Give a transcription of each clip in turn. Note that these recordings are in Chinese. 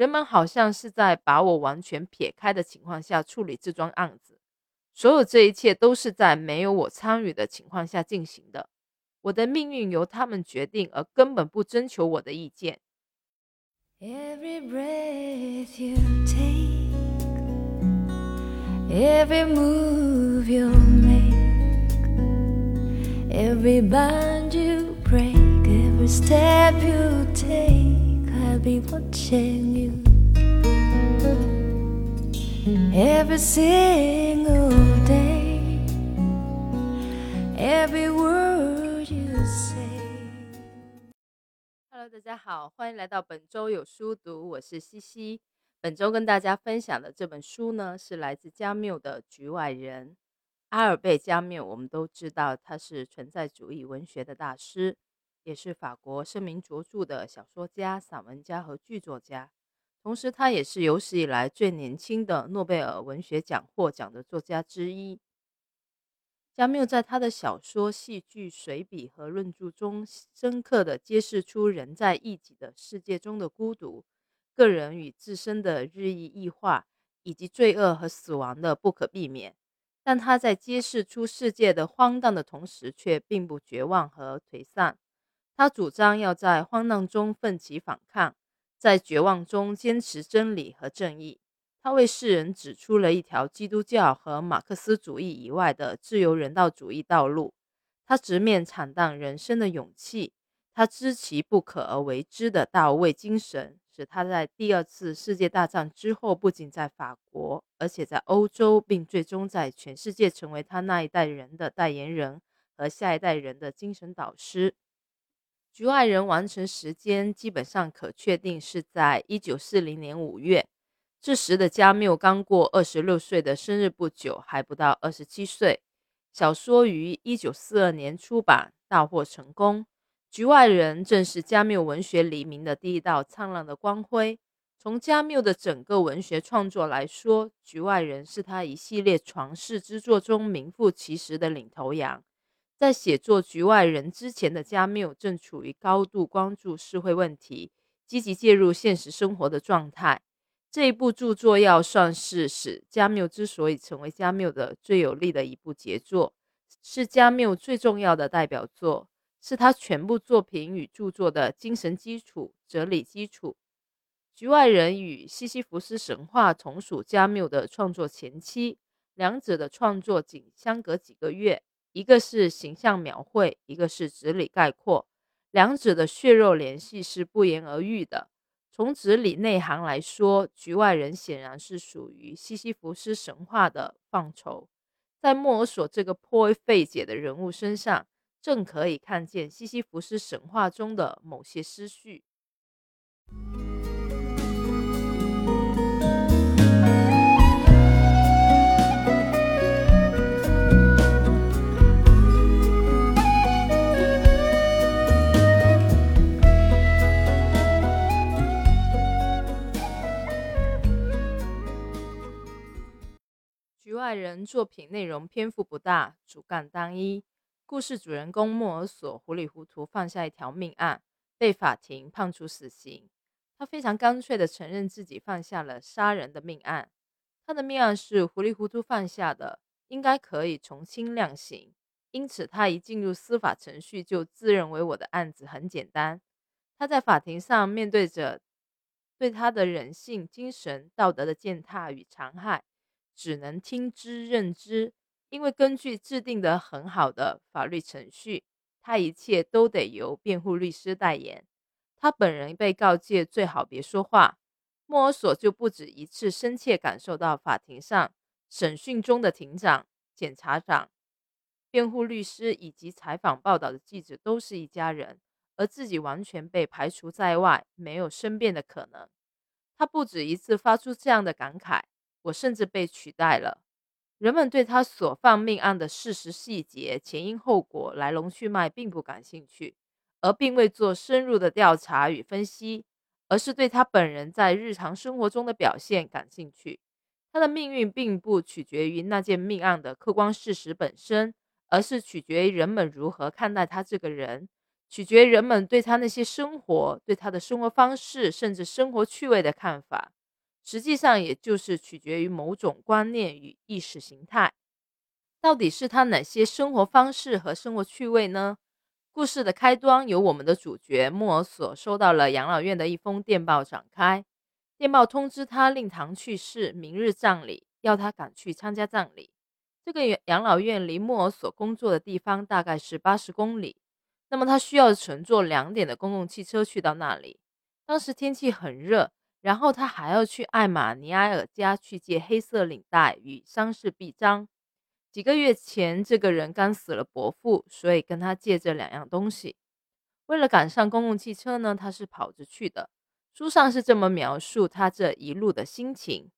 人们好像是在把我完全撇开的情况下处理这桩案子，所有这一切都是在没有我参与的情况下进行的。我的命运由他们决定，而根本不征求我的意见。Every breath you take, every move you make, every bond you break, every step you take, be watching you. Every single day, every word you say. Hello，大家好，欢迎来到本周有书读，我是西西。本周跟大家分享的这本书呢，是来自加缪的《局外人》。阿尔贝·加缪，我们都知道他是存在主义文学的大师，也是法国声名卓著的小说家、散文家和剧作家。同时，他也是有史以来最年轻的诺贝尔文学奖获奖的作家之一。加缪在他的小说、戏剧、随笔和论著中，深刻地揭示出人在异己的世界中的孤独、个人与自身的日益异化，以及罪恶和死亡的不可避免。但他在揭示出世界的荒诞的同时，却并不绝望和颓丧。他主张要在荒诞中奋起反抗。在绝望中坚持真理和正义，他为世人指出了一条基督教和马克思主义以外的自由人道主义道路。他直面惨淡人生的勇气，他知其不可而为之的大无畏精神，使他在第二次世界大战之后，不仅在法国，而且在欧洲，并最终在全世界成为他那一代人的代言人和下一代人的精神导师。局外人完成时间基本上可确定是在一九四零年五月。这时的加缪刚过二十六岁的生日不久，还不到二十七岁。小说于一九四二年出版，大获成功。局外人正是加缪文学黎明的第一道灿烂的光辉。从加缪的整个文学创作来说，局外人是他一系列传世之作中名副其实的领头羊。在写作《局外人》之前的加缪正处于高度关注社会问题、积极介入现实生活的状态。这一部著作要算是使加缪之所以成为加缪的最有力的一部杰作，是加缪最重要的代表作，是他全部作品与著作的精神基础、哲理基础。《局外人》与《西西弗斯神话》同属加缪的创作前期，两者的创作仅相隔几个月。一个是形象描绘，一个是哲理概括，两者的血肉联系是不言而喻的。从哲理内涵来说，《局外人》显然是属于西西弗斯神话的范畴。在莫尔索这个颇为费解的人物身上，正可以看见西西弗斯神话中的某些思绪。外人作品内容篇幅不大，主干单一。故事主人公莫尔索糊里糊涂犯下一条命案，被法庭判处死刑。他非常干脆地承认自己犯下了杀人的命案。他的命案是糊里糊涂犯下的，应该可以从轻量刑。因此，他一进入司法程序就自认为我的案子很简单。他在法庭上面对着对他的人性、精神、道德的践踏与残害。只能听之任之，因为根据制定的很好的法律程序，他一切都得由辩护律师代言。他本人被告诫最好别说话。莫尔索就不止一次深切感受到，法庭上审讯中的庭长、检察长、辩护律师以及采访报道的记者都是一家人，而自己完全被排除在外，没有申辩的可能。他不止一次发出这样的感慨。我甚至被取代了。人们对他所犯命案的事实细节、前因后果、来龙去脉并不感兴趣，而并未做深入的调查与分析，而是对他本人在日常生活中的表现感兴趣。他的命运并不取决于那件命案的客观事实本身，而是取决于人们如何看待他这个人。取决于人们对他那些生活、对他的生活方式，甚至生活趣味的看法。实际上，也就是取决于某种观念与意识形态。到底是他哪些生活方式和生活趣味呢？故事的开端由我们的主角莫尔索收到了养老院的一封电报展开。电报通知他令堂去世，明日葬礼，要他赶去参加葬礼。这个养老院离莫尔索工作的地方大概是八十公里。那么他需要乘坐两点的公共汽车去到那里。当时天气很热，然后他还要去艾玛尼埃尔家去借黑色领带与丧事臂章。几个月前，这个人刚死了伯父，所以跟他借这两样东西。为了赶上公共汽车呢，他是跑着去的。书上是这么描述他这一路的心情：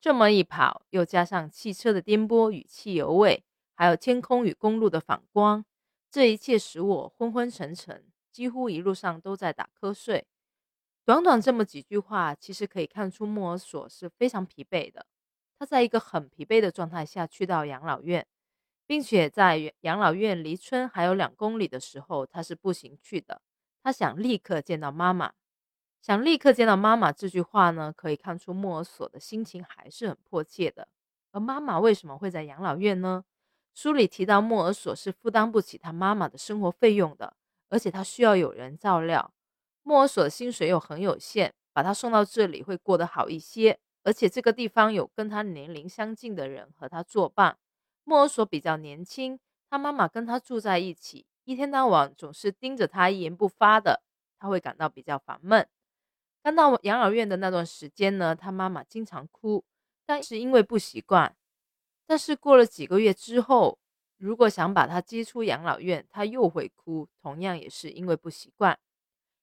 这么一跑，又加上汽车的颠簸与汽油味，还有天空与公路的反光。这一切使我昏昏沉沉，几乎一路上都在打瞌睡。短短这么几句话，其实可以看出莫尔索是非常疲惫的。他在一个很疲惫的状态下去到养老院，并且在养老院离村还有两公里的时候，他是步行去的。他想立刻见到妈妈，想立刻见到妈妈。这句话呢，可以看出莫尔索的心情还是很迫切的。而妈妈为什么会在养老院呢？书里提到，莫尔索是负担不起他妈妈的生活费用的，而且他需要有人照料。莫尔索的薪水又很有限，把他送到这里会过得好一些，而且这个地方有跟他年龄相近的人和他作伴。莫尔索比较年轻，他妈妈跟他住在一起，一天到晚总是盯着他一言不发的，他会感到比较烦闷。刚到养老院的那段时间呢，他妈妈经常哭，但是因为不习惯。但是过了几个月之后，如果想把他接出养老院，他又会哭，同样也是因为不习惯。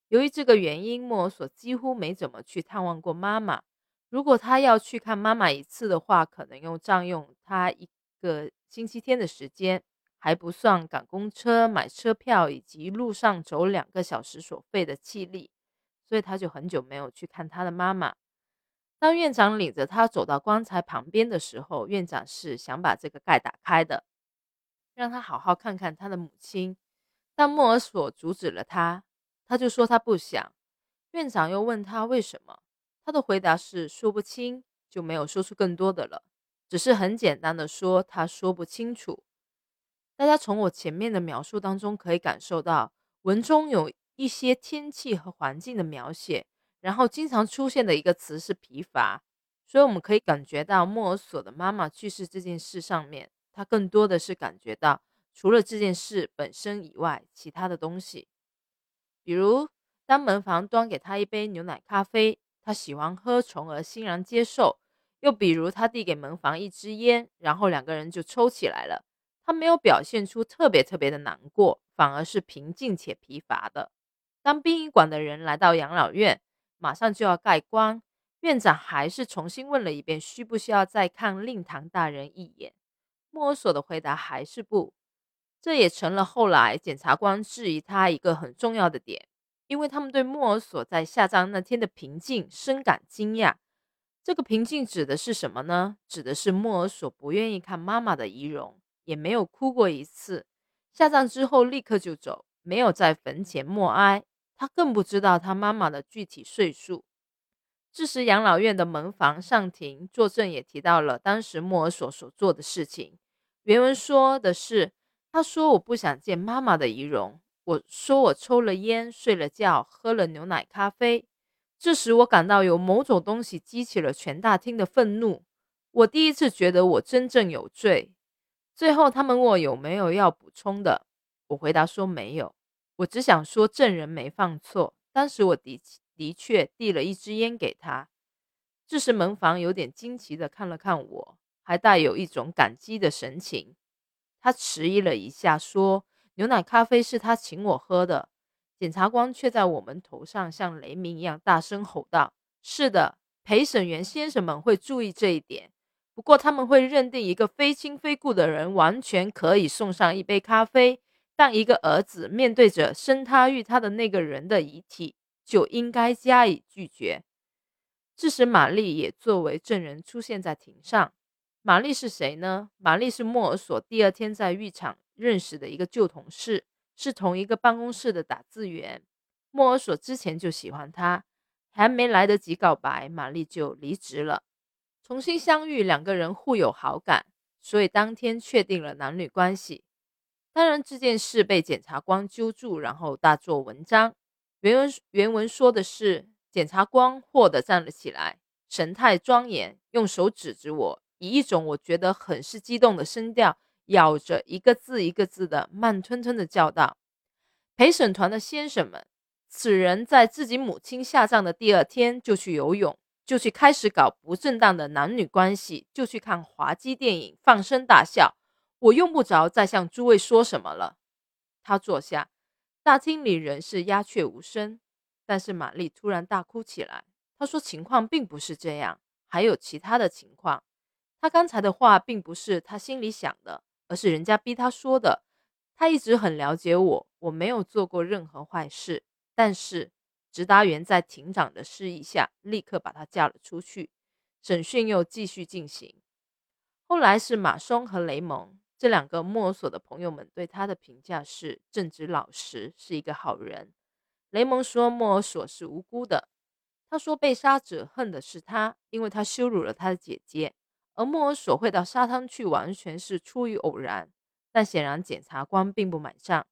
由于这个原因，莫尔索几乎没怎么去探望过妈妈。如果他要去看妈妈一次的话，可能用占用他一个星期天的时间，还不算赶公车、买车票以及路上走两个小时所费的气力，所以他就很久没有去看他的妈妈。当院长领着他走到棺材旁边的时候，院长是想把这个盖打开的，让他好好看看他的母亲。但莫尔索阻止了他，他就说他不想。院长又问他为什么，他的回答是说不清，就没有说出更多的了，只是很简单的说他说不清楚。大家从我前面的描述当中可以感受到，文中有一些天气和环境的描写。然后经常出现的一个词是疲乏，所以我们可以感觉到莫尔索的妈妈去世这件事上面，他更多的是感觉到除了这件事本身以外，其他的东西，比如当门房端给他一杯牛奶咖啡，他喜欢喝，从而欣然接受；又比如他递给门房一支烟，然后两个人就抽起来了，他没有表现出特别特别的难过，反而是平静且疲乏的。当殡仪馆的人来到养老院。马上就要盖棺，院长还是重新问了一遍，需不需要再看令堂大人一眼？莫尔索的回答还是不，这也成了后来检察官质疑他一个很重要的点，因为他们对莫尔索在下葬那天的平静深感惊讶。这个平静指的是什么呢？指的是莫尔索不愿意看妈妈的遗容，也没有哭过一次。下葬之后立刻就走，没有在坟前默哀。他更不知道他妈妈的具体岁数。这时，养老院的门房上庭作证也提到了当时莫尔索所做的事情。原文说的是：“他说我不想见妈妈的遗容。我说我抽了烟，睡了觉，喝了牛奶咖啡。这时，我感到有某种东西激起了全大厅的愤怒。我第一次觉得我真正有罪。”最后，他们问我有没有要补充的，我回答说没有。我只想说，证人没放错。当时我的的确递了一支烟给他。这时门房有点惊奇的看了看我，还带有一种感激的神情。他迟疑了一下，说：“牛奶咖啡是他请我喝的。”检察官却在我们头上像雷鸣一样大声吼道：“是的，陪审员先生们会注意这一点。不过他们会认定一个非亲非故的人完全可以送上一杯咖啡。”但一个儿子面对着生他育他的那个人的遗体，就应该加以拒绝。这时，玛丽也作为证人出现在庭上。玛丽是谁呢？玛丽是莫尔索第二天在浴场认识的一个旧同事，是同一个办公室的打字员。莫尔索之前就喜欢他，还没来得及告白，玛丽就离职了。重新相遇，两个人互有好感，所以当天确定了男女关系。当然，这件事被检察官揪住，然后大做文章。原文原文说的是，检察官霍地站了起来，神态庄严，用手指着我，以一种我觉得很是激动的声调，咬着一个字一个字的慢吞吞的叫道：“陪审团的先生们，此人在自己母亲下葬的第二天就去游泳。”就去开始搞不正当的男女关系，就去看滑稽电影，放声大笑。我用不着再向诸位说什么了。他坐下，大厅里仍是鸦雀无声。但是玛丽突然大哭起来。她说：“情况并不是这样，还有其他的情况。他刚才的话并不是他心里想的，而是人家逼他说的。他一直很了解我，我没有做过任何坏事，但是……”直达员在庭长的示意下，立刻把他架了出去。审讯又继续进行。后来是马松和雷蒙这两个莫尔索的朋友们对他的评价是正直老实，是一个好人。雷蒙说莫尔索是无辜的。他说被杀者恨的是他，因为他羞辱了他的姐姐。而莫尔索会到沙滩去，完全是出于偶然。但显然检察官并不买账，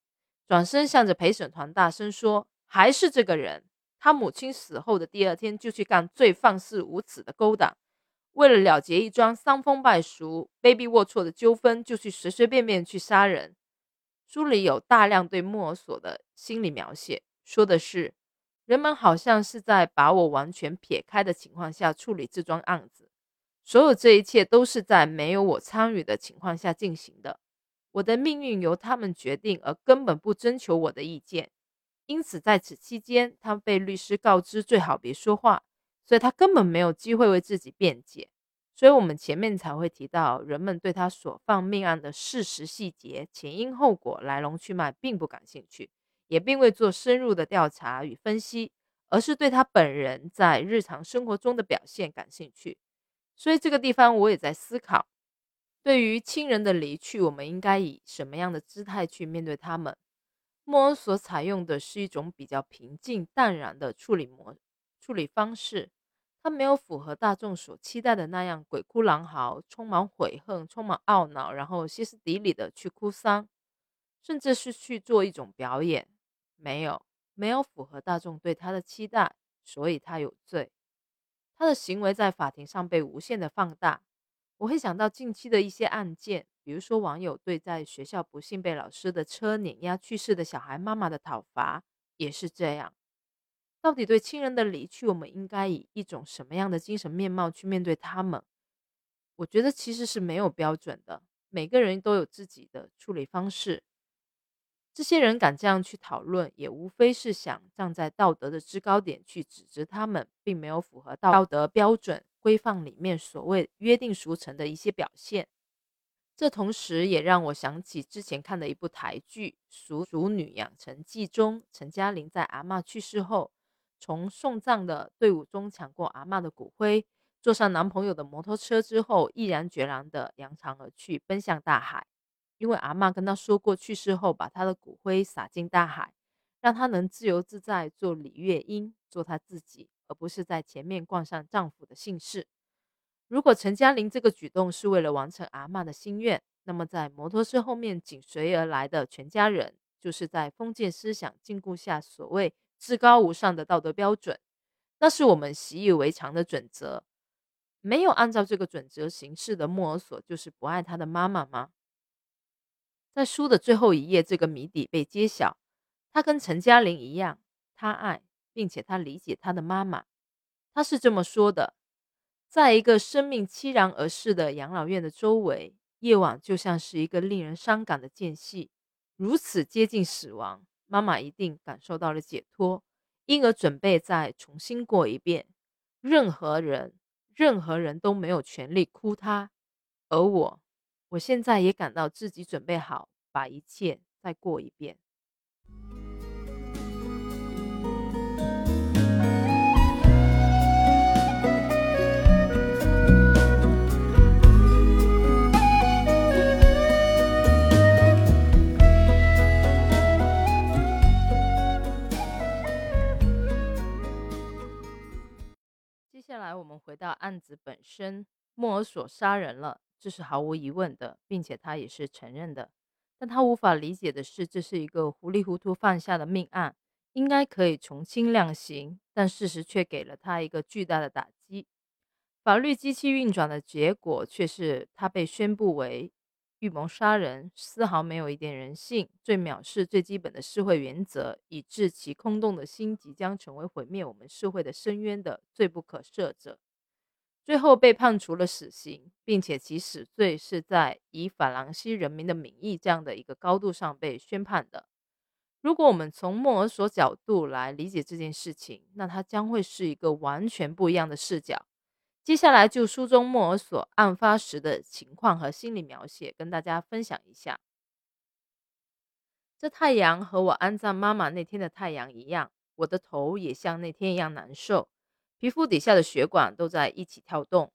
转身向着陪审团大声说：“还是这个人。”他母亲死后的第二天，就去干最放肆无耻的勾当。为了了结一桩伤风败俗、卑鄙龌龊的纠纷，就去随随便便去杀人。书里有大量对莫尔索的心理描写，说的是人们好像是在把我完全撇开的情况下处理这桩案子，所有这一切都是在没有我参与的情况下进行的。我的命运由他们决定，而根本不征求我的意见。因此，在此期间，他被律师告知最好别说话，所以他根本没有机会为自己辩解。所以，我们前面才会提到，人们对他所犯命案的事实细节、前因后果、来龙去脉并不感兴趣，也并未做深入的调查与分析，而是对他本人在日常生活中的表现感兴趣。所以，这个地方我也在思考，对于亲人的离去，我们应该以什么样的姿态去面对他们？莫恩所采用的是一种比较平静淡然的处理模处理方式，他没有符合大众所期待的那样鬼哭狼嚎、充满悔恨、充满懊恼，然后歇斯底里的去哭丧，甚至是去做一种表演。没有，没有符合大众对他的期待，所以他有罪。他的行为在法庭上被无限的放大。我会想到近期的一些案件。比如说，网友对在学校不幸被老师的车碾压去世的小孩妈妈的讨伐也是这样。到底对亲人的离去，我们应该以一种什么样的精神面貌去面对他们？我觉得其实是没有标准的，每个人都有自己的处理方式。这些人敢这样去讨论，也无非是想站在道德的制高点去指责他们，并没有符合道德标准规范里面所谓约定俗成的一些表现。这同时也让我想起之前看的一部台剧《蜀蜀女养成记》中，陈嘉玲在阿妈去世后，从送葬的队伍中抢过阿妈的骨灰，坐上男朋友的摩托车之后，毅然决然地扬长而去，奔向大海。因为阿妈跟他说过，去世后把他的骨灰撒进大海，让他能自由自在做李月英，做他自己，而不是在前面冠上丈夫的姓氏。如果陈嘉玲这个举动是为了完成阿妈的心愿，那么在摩托车后面紧随而来的全家人，就是在封建思想禁锢下所谓至高无上的道德标准，那是我们习以为常的准则。没有按照这个准则行事的莫尔索，就是不爱他的妈妈吗？在书的最后一页，这个谜底被揭晓。他跟陈嘉玲一样，他爱并且他理解他的妈妈。他是这么说的。在一个生命凄然而逝的养老院的周围，夜晚就像是一个令人伤感的间隙。如此接近死亡，妈妈一定感受到了解脱，因而准备再重新过一遍。任何人，任何人都没有权利哭他。而我，我现在也感到自己准备好把一切再过一遍。接下来我们回到案子本身莫尔索杀人了这是毫无疑问的，并且他也是承认的。但他无法理解的是，这是一个糊里糊涂犯下的命案，应该可以从轻量刑，但事实却给了他一个巨大的打击。法律机器运转的结果，却是他被宣布为预谋杀人，丝毫没有一点人性，最藐视最基本的社会原则，以致其空洞的心即将成为毁灭我们社会的深渊的罪不可赦者。最后被判处了死刑，并且其死罪是在以法兰西人民的名义这样的一个高度上被宣判的。如果我们从莫尔索角度来理解这件事情，那它将会是一个完全不一样的视角。接下来就书中莫尔索案发时的情况和心理描写跟大家分享一下。这太阳和我安葬妈妈那天的太阳一样，我的头也像那天一样难受。皮肤底下的血管都在一起跳动，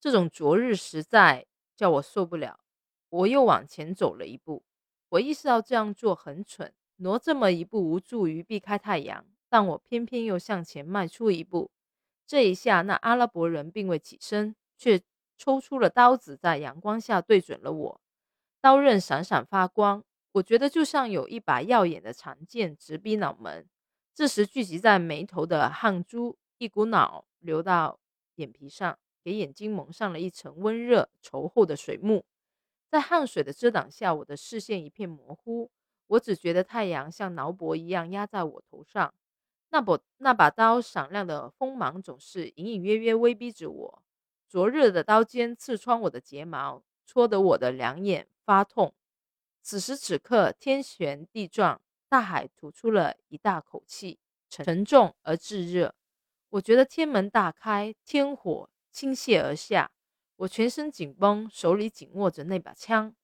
这种灼日实在叫我受不了。我又往前走了一步，我意识到这样做很蠢，挪这么一步无助于避开太阳，但我偏偏又向前迈出一步。这一下，那阿拉伯人并未起身，却抽出了刀子，在阳光下对准了我，刀刃闪闪发光，我觉得就像有一把耀眼的长剑直逼脑门。这时聚集在眉头的汗珠。一股脑流到眼皮上，给眼睛蒙上了一层温热稠厚的水幕。在汗水的遮挡下，我的视线一片模糊。我只觉得太阳像挠脖一样压在我头上。那把那把刀闪亮的锋芒总是隐隐约约威逼着我。灼热的刀尖刺穿我的睫毛，戳得我的两眼发痛。此时此刻，天旋地转，大海吐出了一大口气，沉重而炙热。我觉得天门大开，天火倾泻而下，我全身紧绷，手里紧握着那把枪，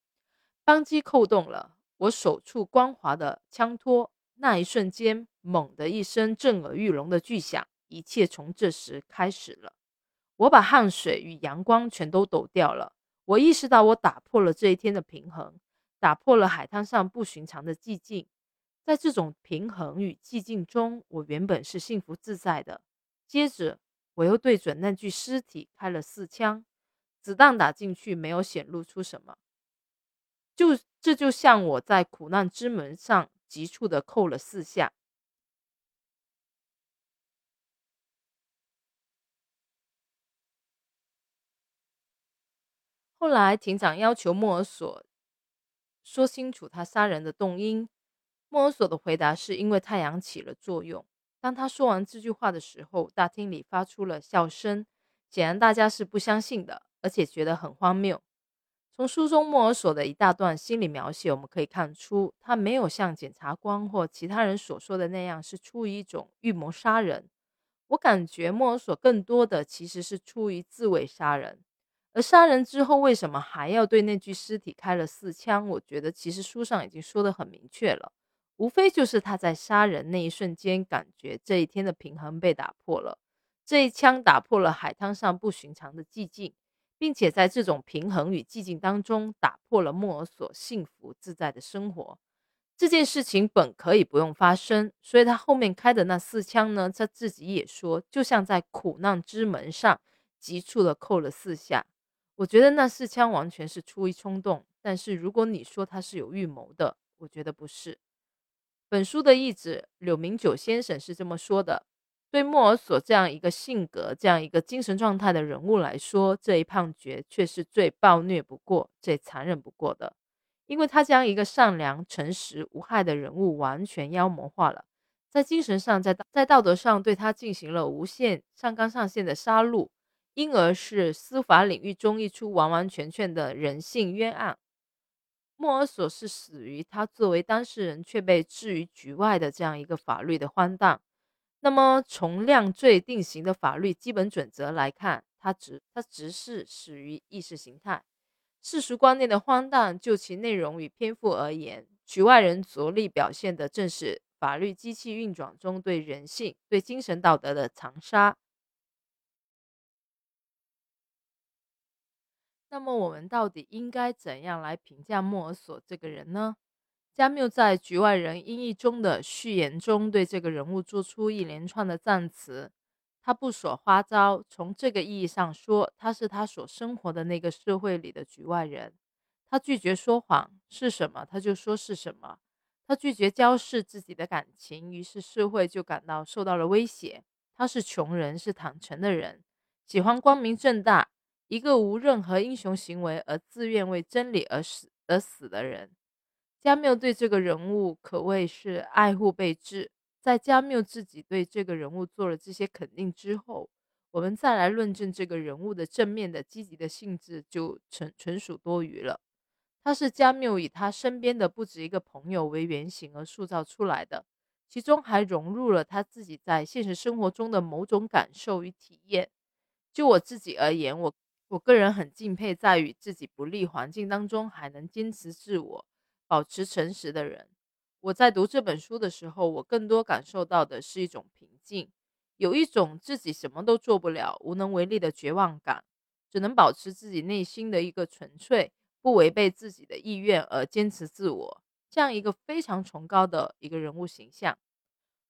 扳机扣动了，我手触光滑的枪托，那一瞬间，猛的一声震耳欲聋的巨响，一切从这时开始了。我把汗水与阳光全都抖掉了，我意识到我打破了这一天的平衡，打破了海滩上不寻常的寂静，在这种平衡与寂静中，我原本是幸福自在的。接着，我又对准那具尸体开了四枪，子弹打进去没有显露出什么，就这就像我在苦难之门上急促的扣了四下。后来，庭长要求莫尔索说清楚他杀人的动因，莫尔索的回答是因为太阳起了作用。当他说完这句话的时候，大厅里发出了笑声。显然，大家是不相信的，而且觉得很荒谬。从书中莫尔索的一大段心理描写，我们可以看出，他没有像检察官或其他人所说的那样是出于一种预谋杀人。我感觉莫尔索更多的其实是出于自卫杀人。而杀人之后，为什么还要对那具尸体开了四枪？我觉得其实书上已经说得很明确了。无非就是他在杀人那一瞬间，感觉这一天的平衡被打破了。这一枪打破了海滩上不寻常的寂静，并且在这种平衡与寂静当中，打破了莫尔索幸福自在的生活。这件事情本可以不用发生，所以他后面开的那四枪呢，他自己也说，就像在苦难之门上急促的扣了四下。我觉得那四枪完全是出于冲动，但是如果你说他是有预谋的，我觉得不是。本书的译者柳明九先生是这么说的：，对莫尔索这样一个性格、这样一个精神状态的人物来说，这一判决却是最暴虐不过、最残忍不过的，因为他将一个善良、诚实、无害的人物完全妖魔化了，在精神上、在在道德上对他进行了无限上纲上线的杀戮，因而是司法领域中一出完完全全的人性冤案。莫尔索是死于他作为当事人却被置于局外的这样一个法律的荒诞。那么，从量罪定刑的法律基本准则来看，他只他只是死于意识形态、世俗观念的荒诞。就其内容与篇幅而言，局外人着力表现的正是法律机器运转中对人性、对精神道德的残杀。那么我们到底应该怎样来评价莫尔索这个人呢？加缪在《局外人》音译中的序言中对这个人物做出一连串的赞词。他不耍花招，从这个意义上说，他是他所生活的那个社会里的局外人。他拒绝说谎，是什么他就说是什么。他拒绝交视自己的感情，于是社会就感到受到了威胁。他是穷人，是坦诚的人，喜欢光明正大，一个无任何英雄行为而自愿为真理而死而死的人。加缪对这个人物可谓是爱护备至。在加缪自己对这个人物做了这些肯定之后，我们再来论证这个人物的正面的积极的性质，就纯纯属多余了。他是加缪以他身边的不止一个朋友为原型而塑造出来的，其中还融入了他自己在现实生活中的某种感受与体验。就我自己而言，我我个人很敬佩在与自己不利环境当中还能坚持自我、保持诚实的人。我在读这本书的时候，我更多感受到的是一种平静，有一种自己什么都做不了、无能为力的绝望感，只能保持自己内心的一个纯粹，不违背自己的意愿而坚持自我，这样一个非常崇高的一个人物形象。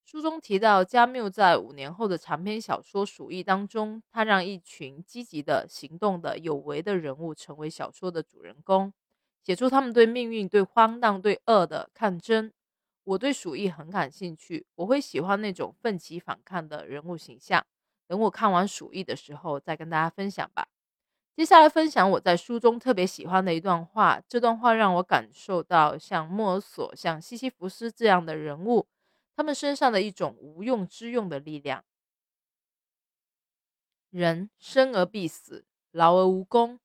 书中提到，加缪在五年后的长篇小说《鼠疫》当中，他让一群积极的、行动的、有为的人物成为小说的主人公，写出他们对命运、对荒诞、对恶的抗争。我对鼠疫很感兴趣，我会喜欢那种奋起反抗的人物形象。等我看完鼠疫的时候，再跟大家分享吧。接下来分享我在书中特别喜欢的一段话，这段话让我感受到像莫尔索、像西西弗斯这样的人物，他们身上的一种无用之用的力量。人生而必死，劳而无功，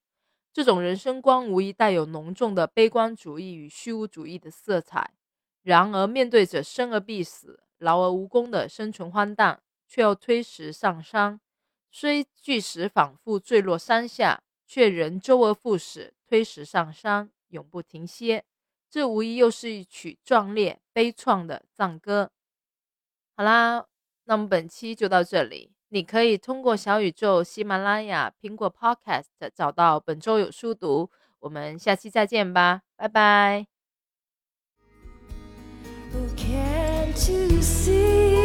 这种人生观无疑带有浓重的悲观主义与虚无主义的色彩。然而，面对着生而必死、劳而无功的生存荒诞，却又推石上山，虽巨石反复坠落山下，却仍周而复始，推石上山，永不停歇。这无疑又是一曲壮烈、悲怆的赞歌。好啦，那我们本期就到这里。你可以通过小宇宙、喜马拉雅、苹果 Podcast 找到本周有书读。我们下期再见吧，拜拜。Can't you see